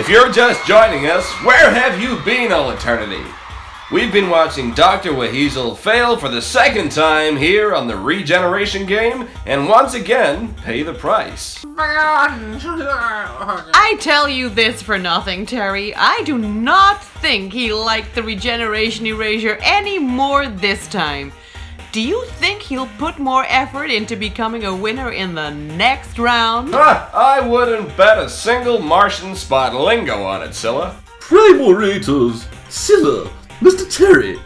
If you're just joining us, where have you been all eternity? We've been watching Dr. Weasel fail for the second time here on the regeneration game, and once again, pay the price. I tell you this for nothing, Terry. I do not think he liked the regeneration erasure any more this time. Do you think he'll put more effort into becoming a winner in the next round? Ah, I wouldn't bet a single Martian spot lingo on it, Scylla. Primorators, Scylla, Mr. Terry,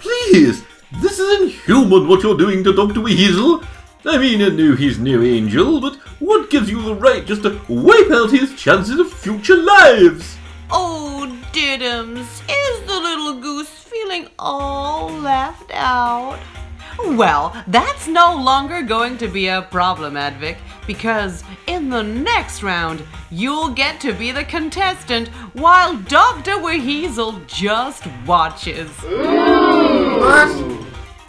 please, this is inhuman what you're doing to Dr. Weasel. I mean, I knew he's no angel, but what gives you the right just to wipe out his chances of future lives? Oh, Diddums, is the little goose feeling all left out? Well, that's no longer going to be a problem, Advic, because in the next round, you'll get to be the contestant while Dr. Weasel just watches. What?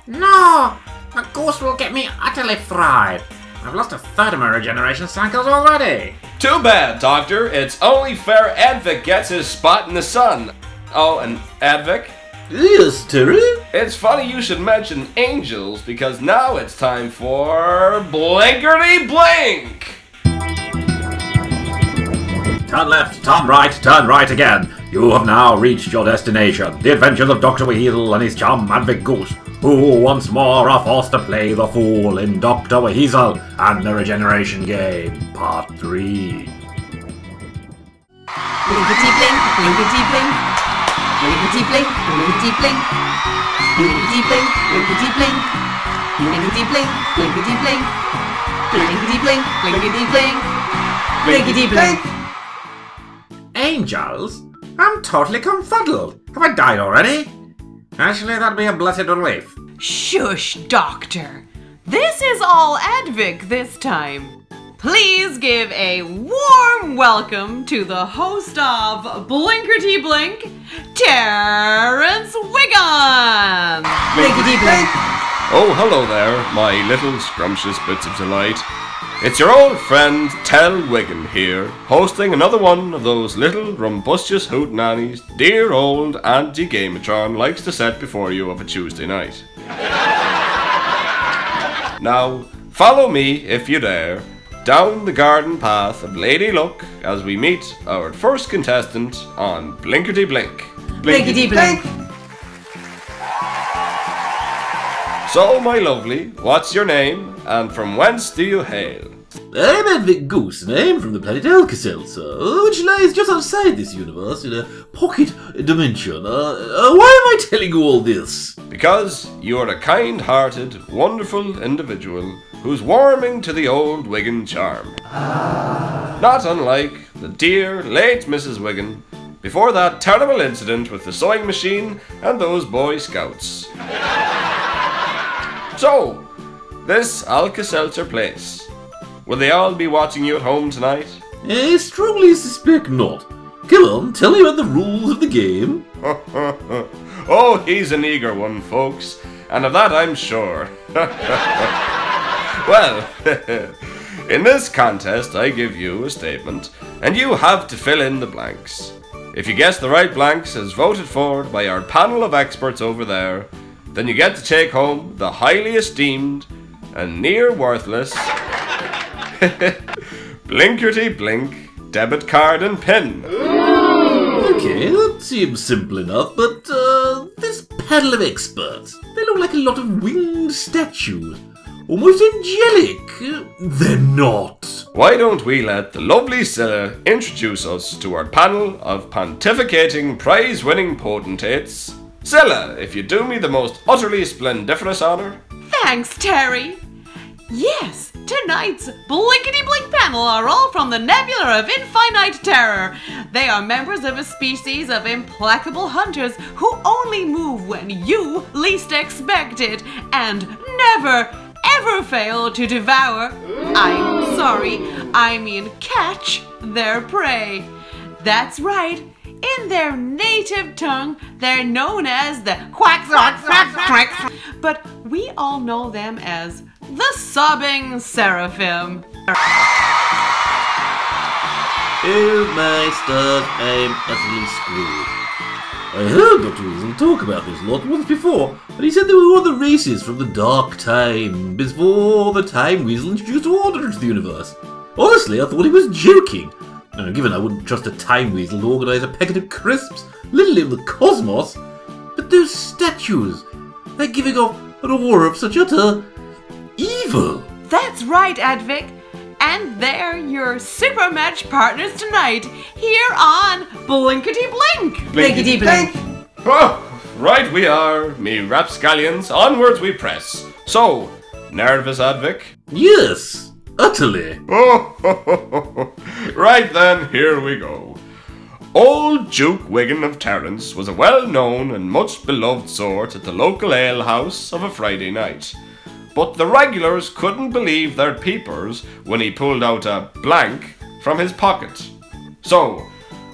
No! A ghost will get me utterly fried. I've lost a third of my regeneration cycles already. Too bad, Doctor. It's only fair Advic gets his spot in the sun. Oh, and Advic, Yes, Terry? it's funny you should mention angels because now it's time for Blinkety Blink! Turn left, turn right, turn right again. You have now reached your destination. The adventures of Dr. Weasel and his chum Advic Goose, who once more are forced to play the fool in Dr. Weasel and the Regeneration Game, Part 3. Blinkety blink, blinkety blink. Blinkety blink, blinkety blink. Blinkety blink, blinkety blink. Blinkety blink, blinkety blink. Blinkety blink, blinkety blink. Blinkety blink. Angels? I'm totally confuddled. Have I died already? Actually, that'd be a blessed relief. Shush, Doctor. This is all Advic this time. Please give a warm welcome to the host of Blinkety Blink, Terrence Wiggum. Blinkety blink. Oh, hello there, my little scrumptious bits of delight. It's your old friend Tell Wiggum here, hosting another one of those little rumbustious hoot nannies dear old Auntie Gamatron likes to set before you of a Tuesday night. now, follow me, if you dare, down the garden path of Lady Luck as we meet our first contestant on Blinkety Blink. Blinkety blink. So, my lovely, what's your name, and from whence do you hail? I'm Advic Goose, and I'm from the planet Alka-Seltzer, which lies just outside this universe in a pocket dimension. Uh, uh, why am I telling you all this? Because you are a kind hearted, wonderful individual who's warming to the old Wiggum charm. Not unlike the dear, late Mrs. Wiggum before that terrible incident with the sewing machine and those Boy Scouts. so, this Alka Seltzer place. Will they all be watching you at home tonight? I strongly suspect not. Come on, tell me about the rules of the game. oh, he's an eager one, folks, and of that I'm sure. well, in this contest, I give you a statement, and you have to fill in the blanks. If you guess the right blanks as voted for by our panel of experts over there, then you get to take home the highly esteemed and near worthless Blinkety Blink debit card and pin. Okay, that seems simple enough, but uh, this panel of experts, they look like a lot of winged statues. Almost angelic. They're not. Why don't we let the lovely Scylla introduce us to our panel of pontificating prize winning potentates? Scylla, if you do me the most utterly splendiferous honour. Thanks, Terry. Yes, tonight's Blinkety Blink panel are all from the Nebula of Infinite Terror. They are members of a species of implacable hunters who only move when you least expect it and never, ever fail to devour. I'm sorry, I mean catch their prey. That's right. In their native tongue, they're known as the quack quack quack quack, but we all know them as the sobbing seraphim. Oh my stars, I'm utterly screwed. I heard Dr. Weasel talk about this lot once before, and he said they were one of the races from the dark time, before the Time Weasel introduced order into the universe. Honestly, I thought he was joking. Now, given I wouldn't trust a Time Weasel to organise a packet of crisps, little in the cosmos, but those statues, they're giving off an aura of such utter evil. That's right, Advic. And they're your super match partners tonight here on Blinkety Blink. Blinkety blink. Oh, right we are, me rapscallions, onwards we press. So, nervous, Advic? Yes, utterly. Oh, right then, here we go. Old Duke Wiggin of Terence was a well known and much beloved sort at the local ale house of a Friday night. But the regulars couldn't believe their peepers when he pulled out a blank from his pocket. So,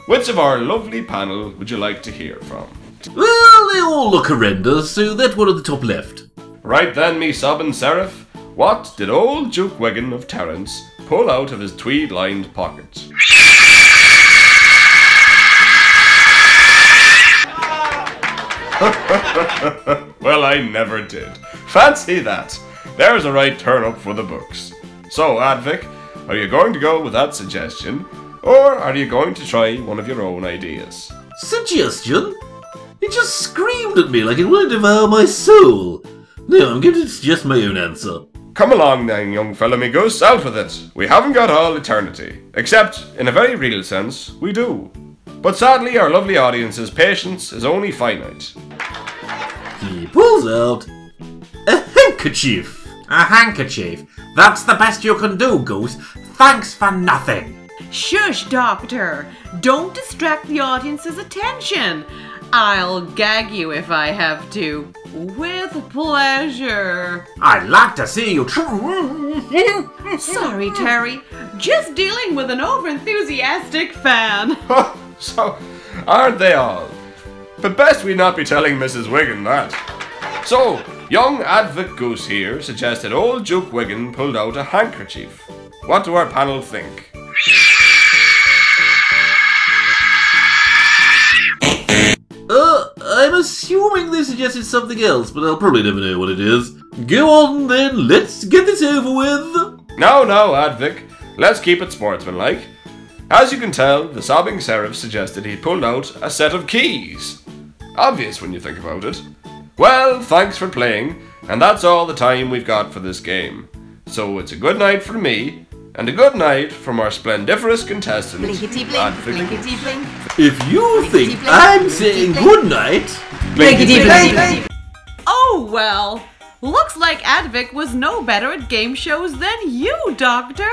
which of our lovely panel would you like to hear from? Well, they all look horrendous, so that one at the top left. Right then, me sobbing seraph, what did old Duke Wiggin of Terence pull out of his tweed lined pocket? well, I never did. Fancy that. There's a right turn up for the books. So, Advic, are you going to go with that suggestion, or are you going to try one of your own ideas? Suggestion? It just screamed at me like it would devour my soul. No, I'm going to suggest my own answer. Come along then, young fellow me goose, out with it. We haven't got all eternity. Except, in a very real sense, we do. But sadly, our lovely audience's patience is only finite. He pulls out a handkerchief. A handkerchief? That's the best you can do, Goose. Thanks for nothing. Shush, Doctor. Don't distract the audience's attention. I'll gag you if I have to. With pleasure. I'd like to see you try. Sorry, Terry. Just dealing with an overenthusiastic fan. Oh, so, aren't they all? But best we not be telling Mrs. Wiggin that. So, young Advocate Goose here suggested old Duke Wiggin pulled out a handkerchief. What do our panel think? Uh, I'm assuming they suggested something else, but I'll probably never know what it is. Go on then, let's get this over with. No, no, Advic. Let's keep it sportsmanlike. As you can tell, the sobbing seraph suggested he pulled out a set of keys. Obvious when you think about it. Well, thanks for playing, and that's all the time we've got for this game. So it's a good night from me, and a good night from our splendiferous contestant, Blinkety blink, Advic. blinkety blink, If you think blink, I'm saying blink. goodnight, blinkety blink. Oh well. Looks like Advic was no better at game shows than you, Doctor.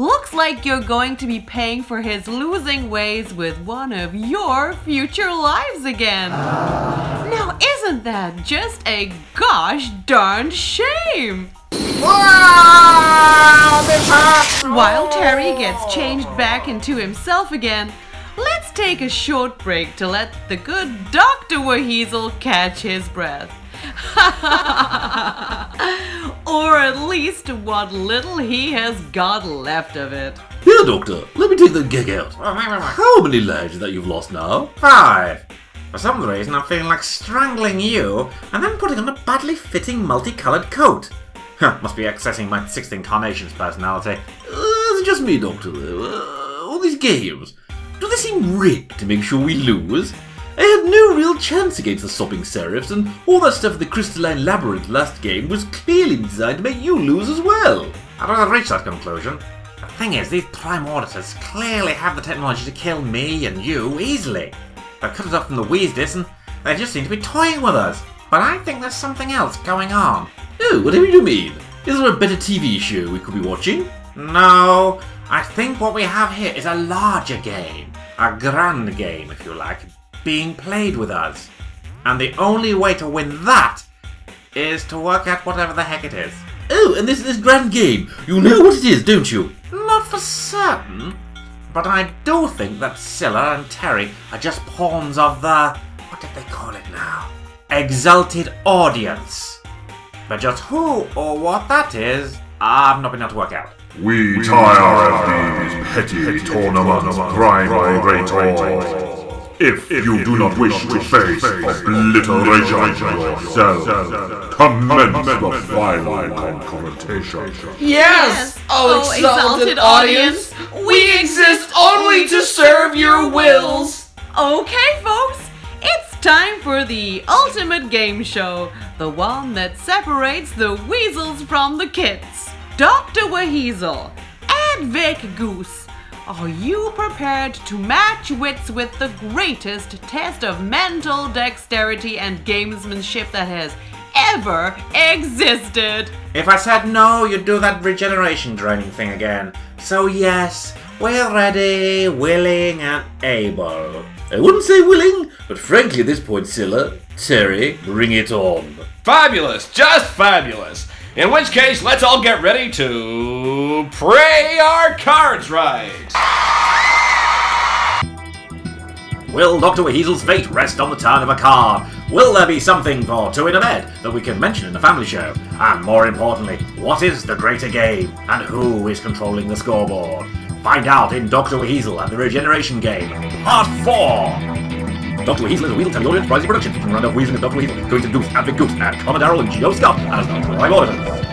Looks like you're going to be paying for his losing ways with one of your future lives again. Now, isn't that just a gosh darned shame? While Terry gets changed back into himself again, let's take a short break to let the good Dr. Waheezel catch his breath. or at least what little he has got left of it. here, Doctor, let me take the gig out. How many lives is that you've lost now? Five. For some reason, I'm feeling like strangling you and then putting on a badly fitting multicolored coat. Huh, must be accessing my sixth incarnation's personality. Uh, it's just me, Doctor, though. Uh, all these games, do they seem rigged to make sure we lose? I had no real chance against the sopping seraphs, and all that stuff in the crystalline labyrinth last game was clearly designed to make you lose as well. I'd rather reach that conclusion. The thing is, these prime auditors clearly have the technology to kill me and you easily. They've cut us off from the Weasdis and they just seem to be toying with us. But I think there's something else going on. Oh, whatever you mean. Is there a better TV show we could be watching? No, I think what we have here is a larger game. A grand game, if you like, being played with us. And the only way to win that is to work out whatever the heck it is. Oh, and this this grand game. You know what it is, don't you? Not for certain, but I do think that Scylla and Terry are just pawns of the. what did they call it now? Exalted audience. But just who or what that is, I've not been able to work out. We tire of these petty petty tournaments grinding If you do not wish to face obliteration yourself, commence the final confrontation. Yes, oh exalted audience, we exist only to serve your wills. Okay, folks, it's time for the ultimate game show, the one that separates the weasels from the kids. Dr. Weasel and Vic Goose, are you prepared to match wits with the greatest test of mental dexterity and gamesmanship that has ever existed? If I said no, you'd do that regeneration draining thing again. So yes, we're ready, willing, and able. I wouldn't say willing, but frankly, at this point, Scylla, Terry, bring it on. Fabulous, just fabulous. In which case, let's all get ready to pray our cards right. Will Dr. Weasel's fate rest on the turn of a card? Will there be something for two in a bed that we can mention in the family show? And more importantly, what is the greater game? And who is controlling the scoreboard? Find out in Dr. Weasel and the Regeneration Game, Part 4! Dr. Weasel is a Weasel Tellurian Surprising production featuring Randolph Weasel and Dr. Weasel, going to Deuce, Advic Goose, and Commodore and Geo Scott as the Troy Gordon.